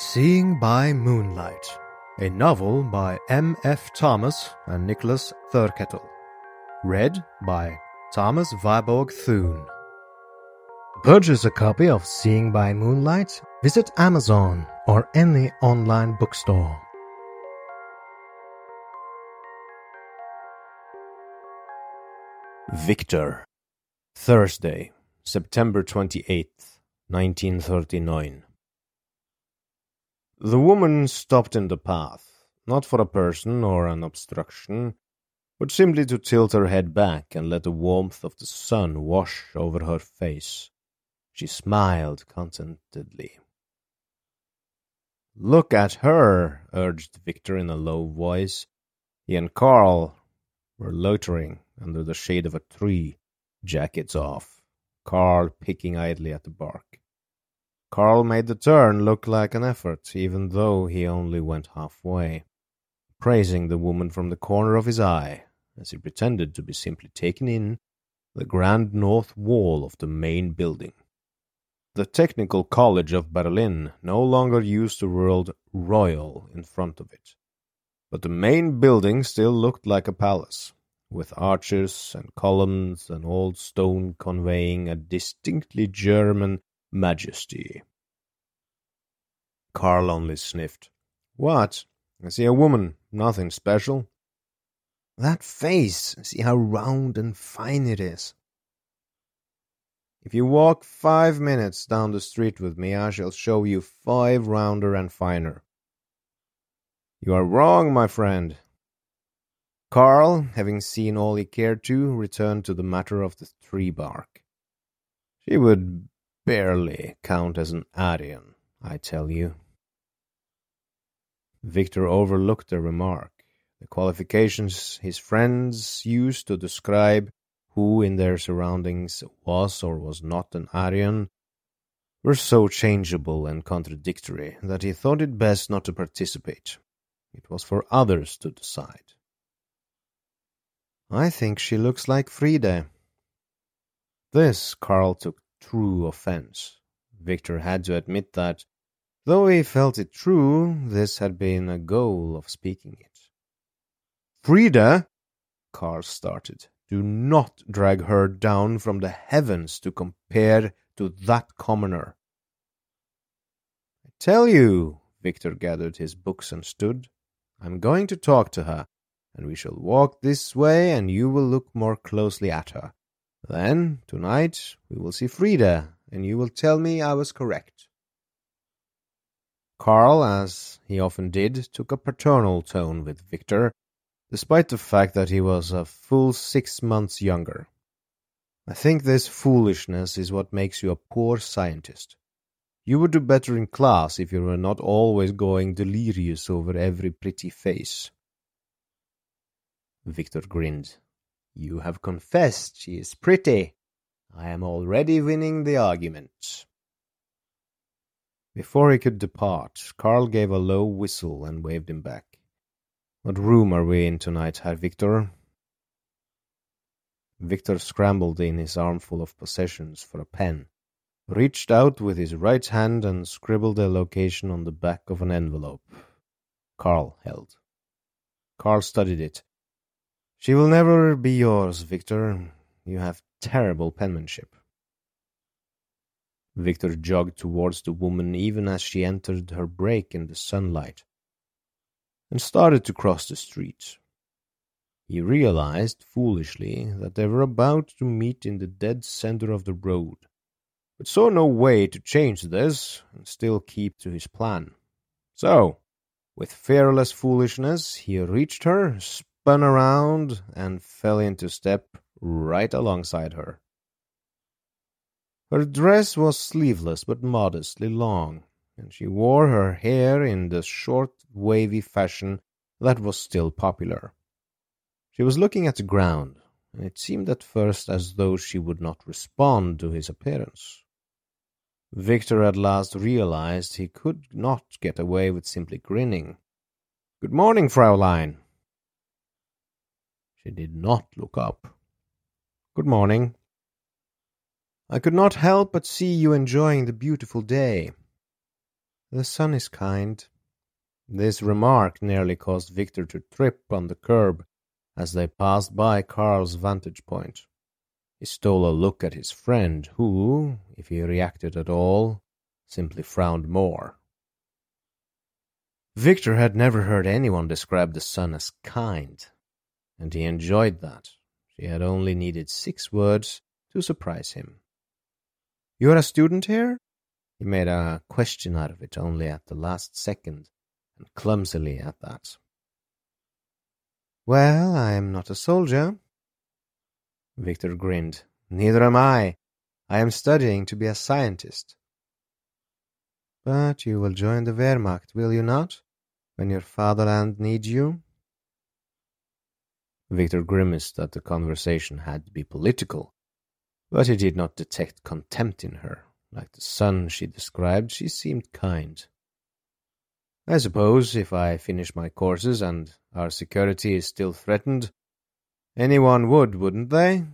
Seeing by Moonlight, a novel by M. F. Thomas and Nicholas Thurkettle. Read by Thomas Viborg Thune. Purchase a copy of Seeing by Moonlight, visit Amazon or any online bookstore. Victor. Thursday, September 28th, 1939. The woman stopped in the path, not for a person or an obstruction, but simply to tilt her head back and let the warmth of the sun wash over her face. She smiled contentedly. Look at her, urged Victor in a low voice. He and Carl were loitering under the shade of a tree, jackets off, Carl picking idly at the bark. Carl made the turn look like an effort, even though he only went halfway, praising the woman from the corner of his eye, as he pretended to be simply taking in the grand north wall of the main building. The Technical College of Berlin no longer used the word royal in front of it, but the main building still looked like a palace, with arches and columns and old stone conveying a distinctly German majesty. Carl only sniffed. What? I see a woman. Nothing special. That face. See how round and fine it is. If you walk five minutes down the street with me, I shall show you five rounder and finer. You are wrong, my friend. Carl, having seen all he cared to, returned to the matter of the tree bark. She would barely count as an Aryan, I tell you. Victor overlooked the remark. The qualifications his friends used to describe who in their surroundings was or was not an Aryan were so changeable and contradictory that he thought it best not to participate. It was for others to decide. I think she looks like Frida. This Carl took true offense. Victor had to admit that, though he felt it true, this had been a goal of speaking it. Frida, Carl started, do not drag her down from the heavens to compare to that commoner. I tell you, Victor gathered his books and stood, I'm going to talk to her, and we shall walk this way, and you will look more closely at her. Then, tonight, we will see Frida, and you will tell me I was correct. Carl, as he often did, took a paternal tone with Victor, despite the fact that he was a full six months younger. I think this foolishness is what makes you a poor scientist. You would do better in class if you were not always going delirious over every pretty face. Victor grinned. You have confessed she is pretty. I am already winning the argument. Before he could depart, Carl gave a low whistle and waved him back. What room are we in tonight, Herr Victor? Victor scrambled in his armful of possessions for a pen, reached out with his right hand and scribbled a location on the back of an envelope. Carl held. Carl studied it she will never be yours, Victor. You have terrible penmanship. Victor jogged towards the woman even as she entered her break in the sunlight and started to cross the street. He realized, foolishly, that they were about to meet in the dead center of the road, but saw no way to change this and still keep to his plan. So, with fearless foolishness, he reached her, spun around and fell into step right alongside her. Her dress was sleeveless but modestly long, and she wore her hair in the short, wavy fashion that was still popular. She was looking at the ground, and it seemed at first as though she would not respond to his appearance. Victor at last realized he could not get away with simply grinning. Good morning, Fraulein, she did not look up. Good morning. I could not help but see you enjoying the beautiful day. The sun is kind. This remark nearly caused Victor to trip on the curb as they passed by Carl's vantage point. He stole a look at his friend, who, if he reacted at all, simply frowned more. Victor had never heard anyone describe the sun as kind, and he enjoyed that. She had only needed six words to surprise him. You're a student here? He made a question out of it only at the last second, and clumsily at that. Well, I am not a soldier. Victor grinned. Neither am I. I am studying to be a scientist. But you will join the Wehrmacht, will you not, when your fatherland needs you? Victor grimaced that the conversation had to be political, but he did not detect contempt in her. Like the sun she described, she seemed kind. I suppose if I finish my courses and our security is still threatened, anyone would, wouldn't they?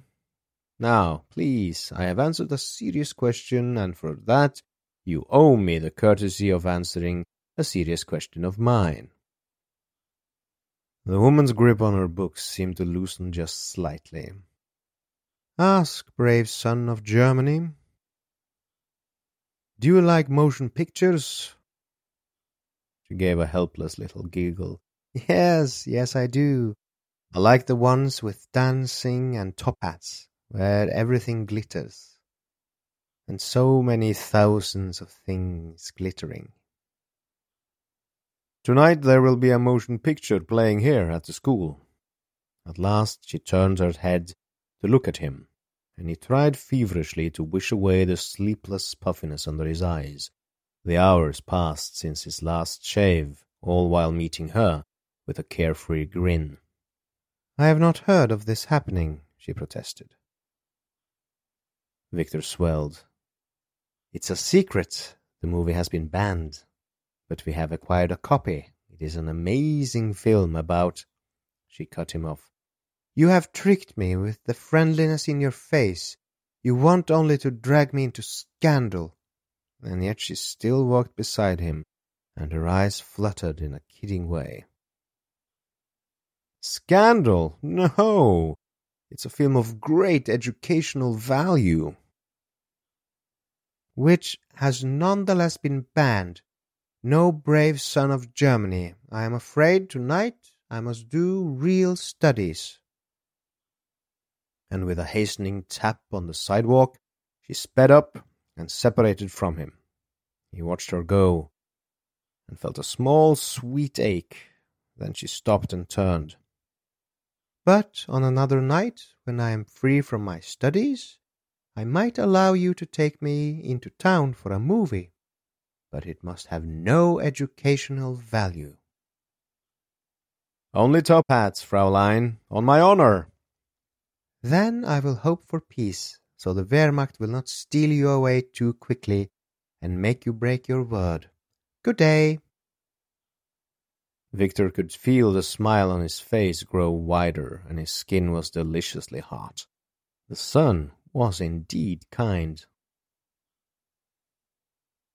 Now, please, I have answered a serious question, and for that you owe me the courtesy of answering a serious question of mine. The woman's grip on her books seemed to loosen just slightly. Ask, brave son of Germany. Do you like motion pictures? She gave a helpless little giggle. Yes, yes, I do. I like the ones with dancing and top hats, where everything glitters. And so many thousands of things glittering. Tonight there will be a motion picture playing here at the school. At last she turned her head to look at him, and he tried feverishly to wish away the sleepless puffiness under his eyes. The hours passed since his last shave, all while meeting her with a carefree grin. I have not heard of this happening, she protested. Victor swelled. It's a secret. The movie has been banned but we have acquired a copy. It is an amazing film about. She cut him off. You have tricked me with the friendliness in your face. You want only to drag me into scandal. And yet she still walked beside him, and her eyes fluttered in a kidding way. Scandal? No! It's a film of great educational value. Which has nonetheless been banned no brave son of Germany, I am afraid tonight I must do real studies. And with a hastening tap on the sidewalk, she sped up and separated from him. He watched her go and felt a small sweet ache. Then she stopped and turned. But on another night, when I am free from my studies, I might allow you to take me into town for a movie but it must have no educational value. Only top hats, Fraulein, on my honor. Then I will hope for peace, so the Wehrmacht will not steal you away too quickly and make you break your word. Good day. Victor could feel the smile on his face grow wider, and his skin was deliciously hot. The sun was indeed kind.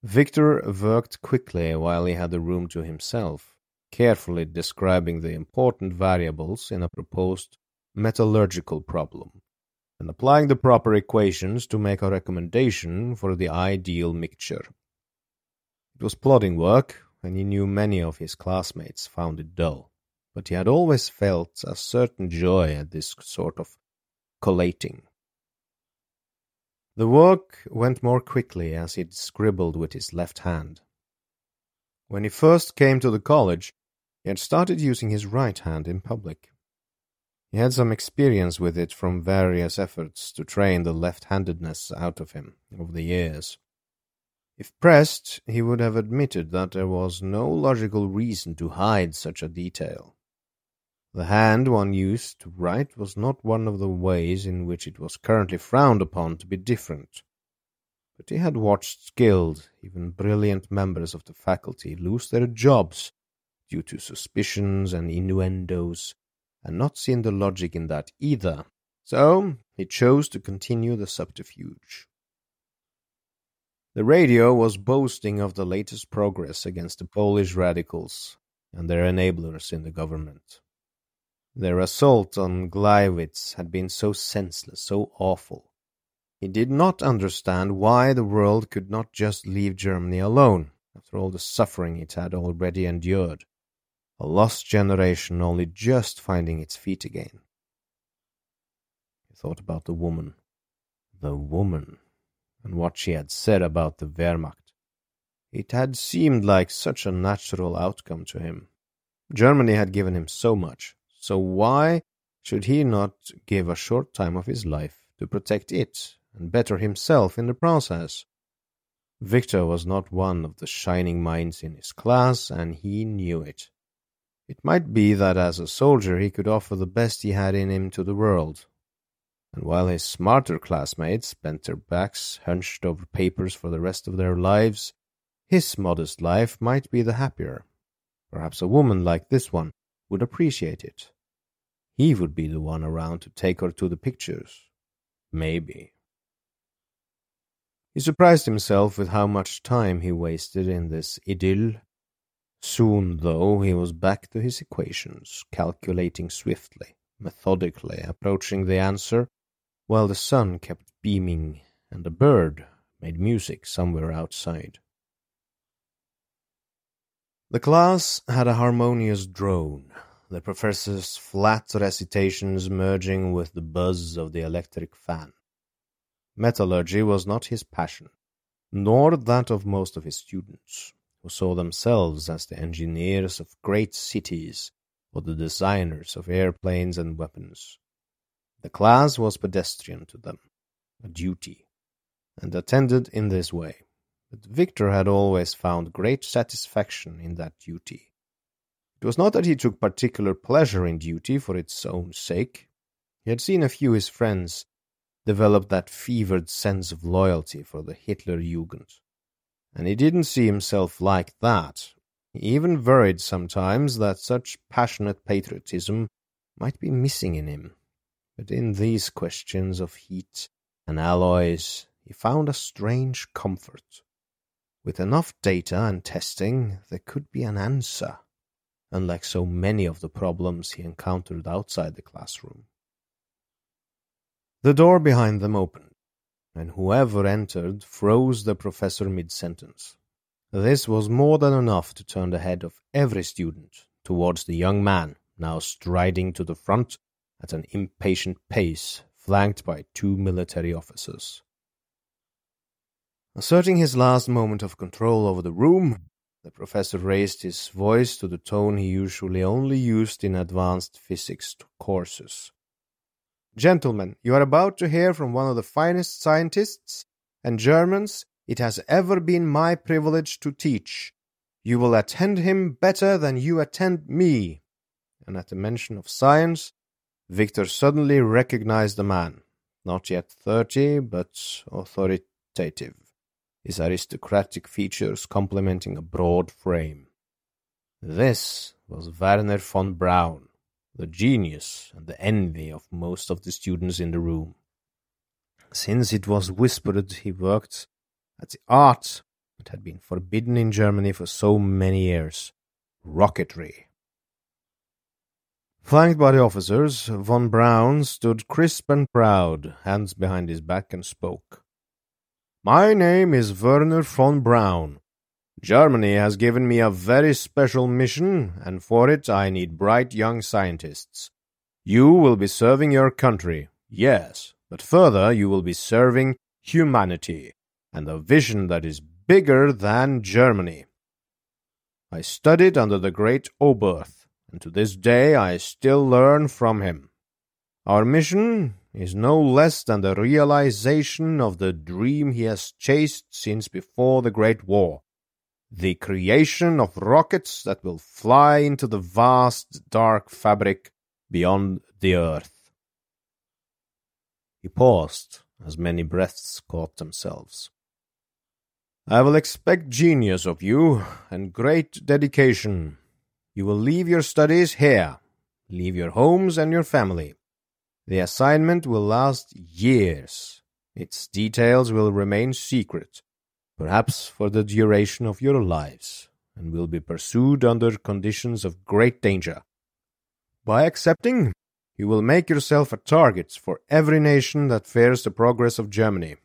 Victor worked quickly while he had the room to himself, carefully describing the important variables in a proposed metallurgical problem, and applying the proper equations to make a recommendation for the ideal mixture. It was plodding work, and he knew many of his classmates found it dull, but he had always felt a certain joy at this sort of collating. The work went more quickly as he scribbled with his left hand. When he first came to the college, he had started using his right hand in public. He had some experience with it from various efforts to train the left-handedness out of him over the years. If pressed, he would have admitted that there was no logical reason to hide such a detail. The hand one used to write was not one of the ways in which it was currently frowned upon to be different. But he had watched skilled, even brilliant members of the faculty lose their jobs due to suspicions and innuendos, and not seen the logic in that either. So he chose to continue the subterfuge. The radio was boasting of the latest progress against the Polish radicals and their enablers in the government. Their assault on Gleiwitz had been so senseless, so awful. He did not understand why the world could not just leave Germany alone, after all the suffering it had already endured. A lost generation only just finding its feet again. He thought about the woman. The woman, and what she had said about the Wehrmacht. It had seemed like such a natural outcome to him. Germany had given him so much, so why should he not give a short time of his life to protect it and better himself in the process. Victor was not one of the shining minds in his class, and he knew it. It might be that as a soldier he could offer the best he had in him to the world. And while his smarter classmates bent their backs, hunched over papers for the rest of their lives, his modest life might be the happier. Perhaps a woman like this one would appreciate it. He would be the one around to take her to the pictures. Maybe. He surprised himself with how much time he wasted in this idyll. Soon, though, he was back to his equations, calculating swiftly, methodically, approaching the answer, while the sun kept beaming and a bird made music somewhere outside. The class had a harmonious drone, the professor's flat recitations merging with the buzz of the electric fan. Metallurgy was not his passion, nor that of most of his students, who saw themselves as the engineers of great cities or the designers of airplanes and weapons. The class was pedestrian to them, a duty, and attended in this way. Victor had always found great satisfaction in that duty. It was not that he took particular pleasure in duty for its own sake. He had seen a few of his friends develop that fevered sense of loyalty for the Hitler Jugend. And he didn't see himself like that. He even worried sometimes that such passionate patriotism might be missing in him. But in these questions of heat and alloys, he found a strange comfort. With enough data and testing, there could be an answer, unlike so many of the problems he encountered outside the classroom. The door behind them opened, and whoever entered froze the professor mid-sentence. This was more than enough to turn the head of every student towards the young man, now striding to the front at an impatient pace, flanked by two military officers. Asserting his last moment of control over the room, the professor raised his voice to the tone he usually only used in advanced physics courses. Gentlemen, you are about to hear from one of the finest scientists and Germans it has ever been my privilege to teach. You will attend him better than you attend me. And at the mention of science, Victor suddenly recognized the man, not yet thirty, but authoritative, his aristocratic features complementing a broad frame. This was Werner von Braun, the genius and the envy of most of the students in the room. Since it was whispered he worked at the art that had been forbidden in Germany for so many years rocketry. Flanked by the officers, von Braun stood crisp and proud, hands behind his back, and spoke. My name is Werner von Braun. Germany has given me a very special mission, and for it I need bright young scientists. You will be serving your country, yes, but further you will be serving humanity, and a vision that is bigger than Germany. I studied under the great Oberth, and to this day I still learn from him. Our mission is no less than the realization of the dream he has chased since before the Great War the creation of rockets that will fly into the vast dark fabric beyond the earth. He paused as many breaths caught themselves. I will expect genius of you and great dedication. You will leave your studies here, leave your homes and your family. The assignment will last years. Its details will remain secret perhaps for the duration of your lives, and will be pursued under conditions of great danger. By accepting, you will make yourself a target for every nation that fears the progress of Germany.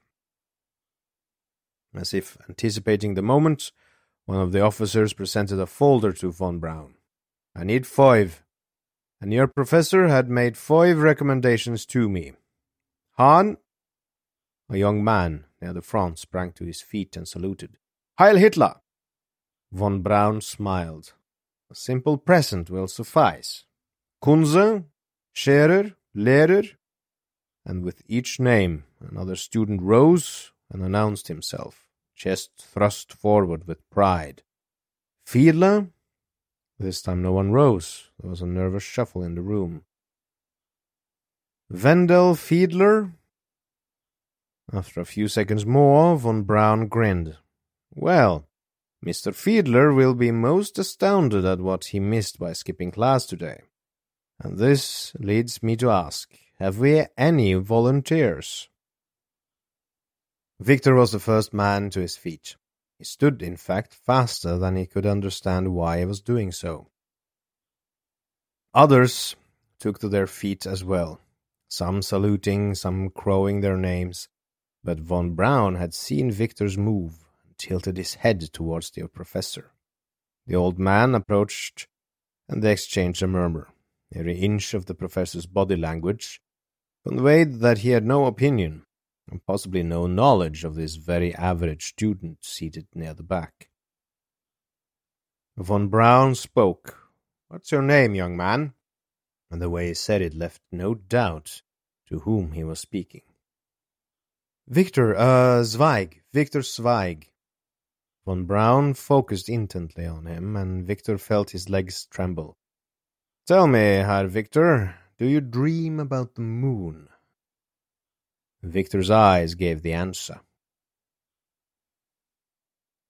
As if anticipating the moment, one of the officers presented a folder to von Braun. I need five, and your professor had made five recommendations to me. Hahn, a young man near the front, sprang to his feet and saluted. Heil Hitler! Von Braun smiled. A simple present will suffice. Kunze, Scherer, Lehrer, and with each name another student rose and announced himself, chest thrust forward with pride. Fiedler? This time no one rose. There was a nervous shuffle in the room. Wendell Fiedler? After a few seconds more, von Braun grinned. Well, Mr. Fiedler will be most astounded at what he missed by skipping class today. And this leads me to ask have we any volunteers? Victor was the first man to his feet. He stood, in fact, faster than he could understand why he was doing so. Others took to their feet as well, some saluting, some crowing their names, but von Braun had seen Victor's move and tilted his head towards the professor. The old man approached, and they exchanged a murmur. Every inch of the professor's body language conveyed that he had no opinion, and possibly no knowledge of this very average student seated near the back. Von Braun spoke. What's your name, young man? And the way he said it left no doubt to whom he was speaking. Victor, uh, Zweig, Victor Zweig. Von Braun focused intently on him, and Victor felt his legs tremble. Tell me, Herr Victor, do you dream about the moon? Victor's eyes gave the answer.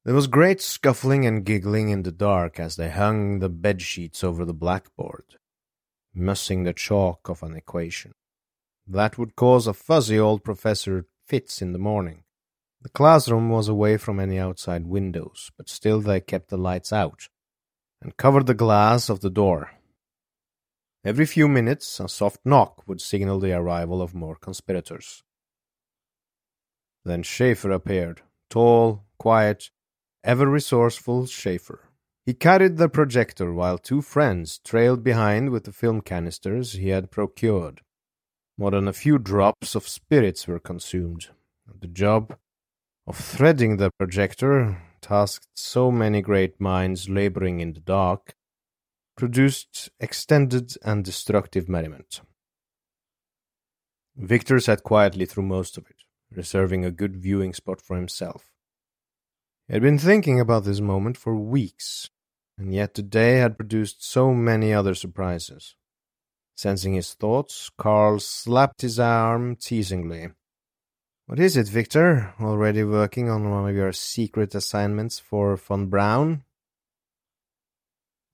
There was great scuffling and giggling in the dark as they hung the bed sheets over the blackboard, mussing the chalk of an equation. That would cause a fuzzy old professor fits in the morning. The classroom was away from any outside windows, but still they kept the lights out and covered the glass of the door Every few minutes, a soft knock would signal the arrival of more conspirators. Then Schaefer appeared, tall, quiet, ever resourceful Schaefer. He carried the projector while two friends trailed behind with the film canisters he had procured. More than a few drops of spirits were consumed. The job of threading the projector, tasked so many great minds laboring in the dark, produced extended and destructive merriment. Victor sat quietly through most of it, reserving a good viewing spot for himself. He had been thinking about this moment for weeks, and yet today had produced so many other surprises. Sensing his thoughts, Carl slapped his arm teasingly. What is it, Victor? Already working on one of your secret assignments for von Braun?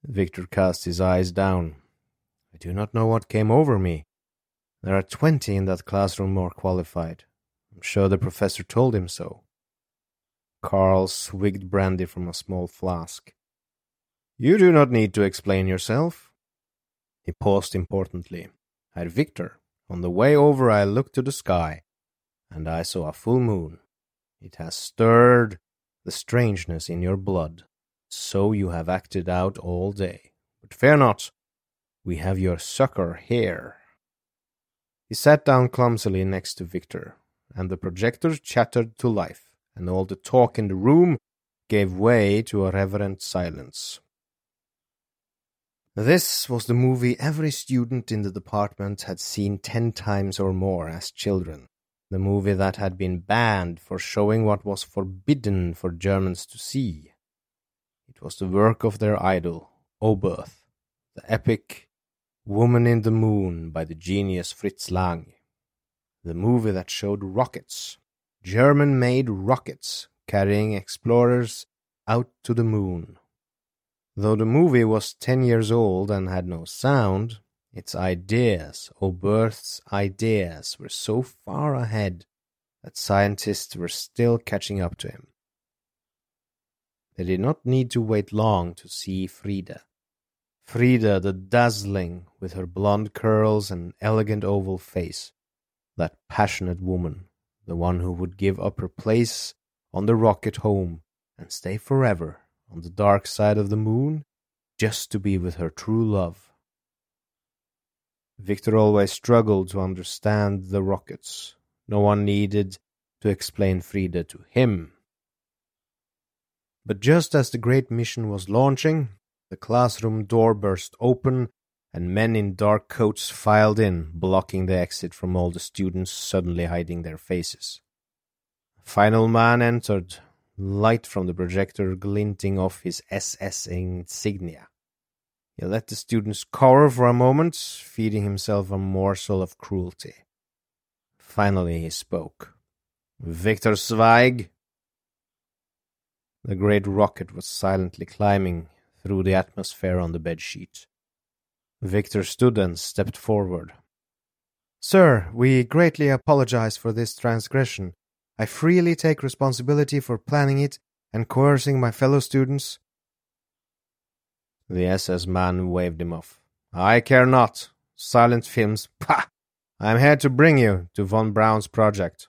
Victor cast his eyes down. I do not know what came over me. There are twenty in that classroom more qualified. I'm sure the professor told him so. Carl swigged brandy from a small flask. You do not need to explain yourself. He paused importantly. Herr Victor, on the way over I looked to the sky, and I saw a full moon. It has stirred the strangeness in your blood. So you have acted out all day. But fear not, we have your succor here. He sat down clumsily next to Victor, and the projector chattered to life, and all the talk in the room gave way to a reverent silence. This was the movie every student in the department had seen ten times or more as children. The movie that had been banned for showing what was forbidden for Germans to see It was the work of their idol, Oberth, the epic Woman in the Moon by the genius Fritz Lang. The movie that showed rockets, German made rockets, carrying explorers out to the moon. Though the movie was ten years old and had no sound, its ideas, Oberth's ideas, were so far ahead that scientists were still catching up to him. They did not need to wait long to see Frida. Frida the dazzling, with her blonde curls and elegant oval face. That passionate woman, the one who would give up her place on the rocket home and stay forever on the dark side of the moon just to be with her true love. Victor always struggled to understand the rockets. No one needed to explain Frida to him. But just as the great mission was launching, the classroom door burst open and men in dark coats filed in, blocking the exit from all the students suddenly hiding their faces. A final man entered, light from the projector glinting off his SS insignia. He let the students cower for a moment, feeding himself a morsel of cruelty. Finally he spoke. Victor Zweig, the great rocket was silently climbing through the atmosphere on the bedsheet. Victor stood and stepped forward. Sir, we greatly apologize for this transgression. I freely take responsibility for planning it and coercing my fellow students. The SS man waved him off. I care not. Silent films. Pah! I am here to bring you to von Braun's project.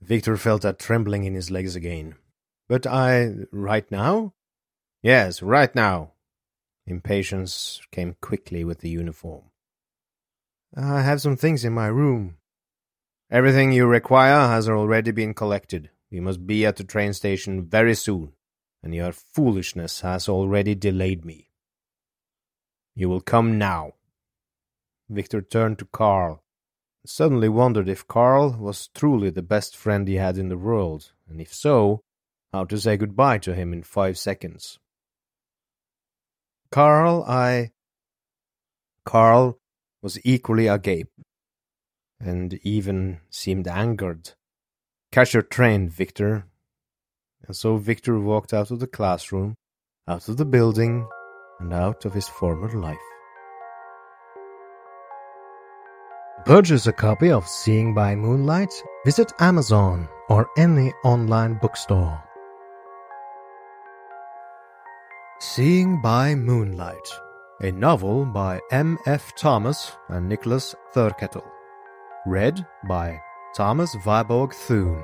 Victor felt a trembling in his legs again. But I. right now? Yes, right now. Impatience came quickly with the uniform. I have some things in my room. Everything you require has already been collected. We must be at the train station very soon, and your foolishness has already delayed me. You will come now. Victor turned to Carl suddenly wondered if Carl was truly the best friend he had in the world, and if so, how to say goodbye to him in five seconds. Carl, I. Carl was equally agape, and even seemed angered. Catch your train, Victor. And so Victor walked out of the classroom, out of the building, and out of his former life. purchase a copy of Seeing by Moonlight, visit Amazon or any online bookstore. Seeing by Moonlight, a novel by M. F. Thomas and Nicholas Thurkettle. Read by Thomas Viborg Thune.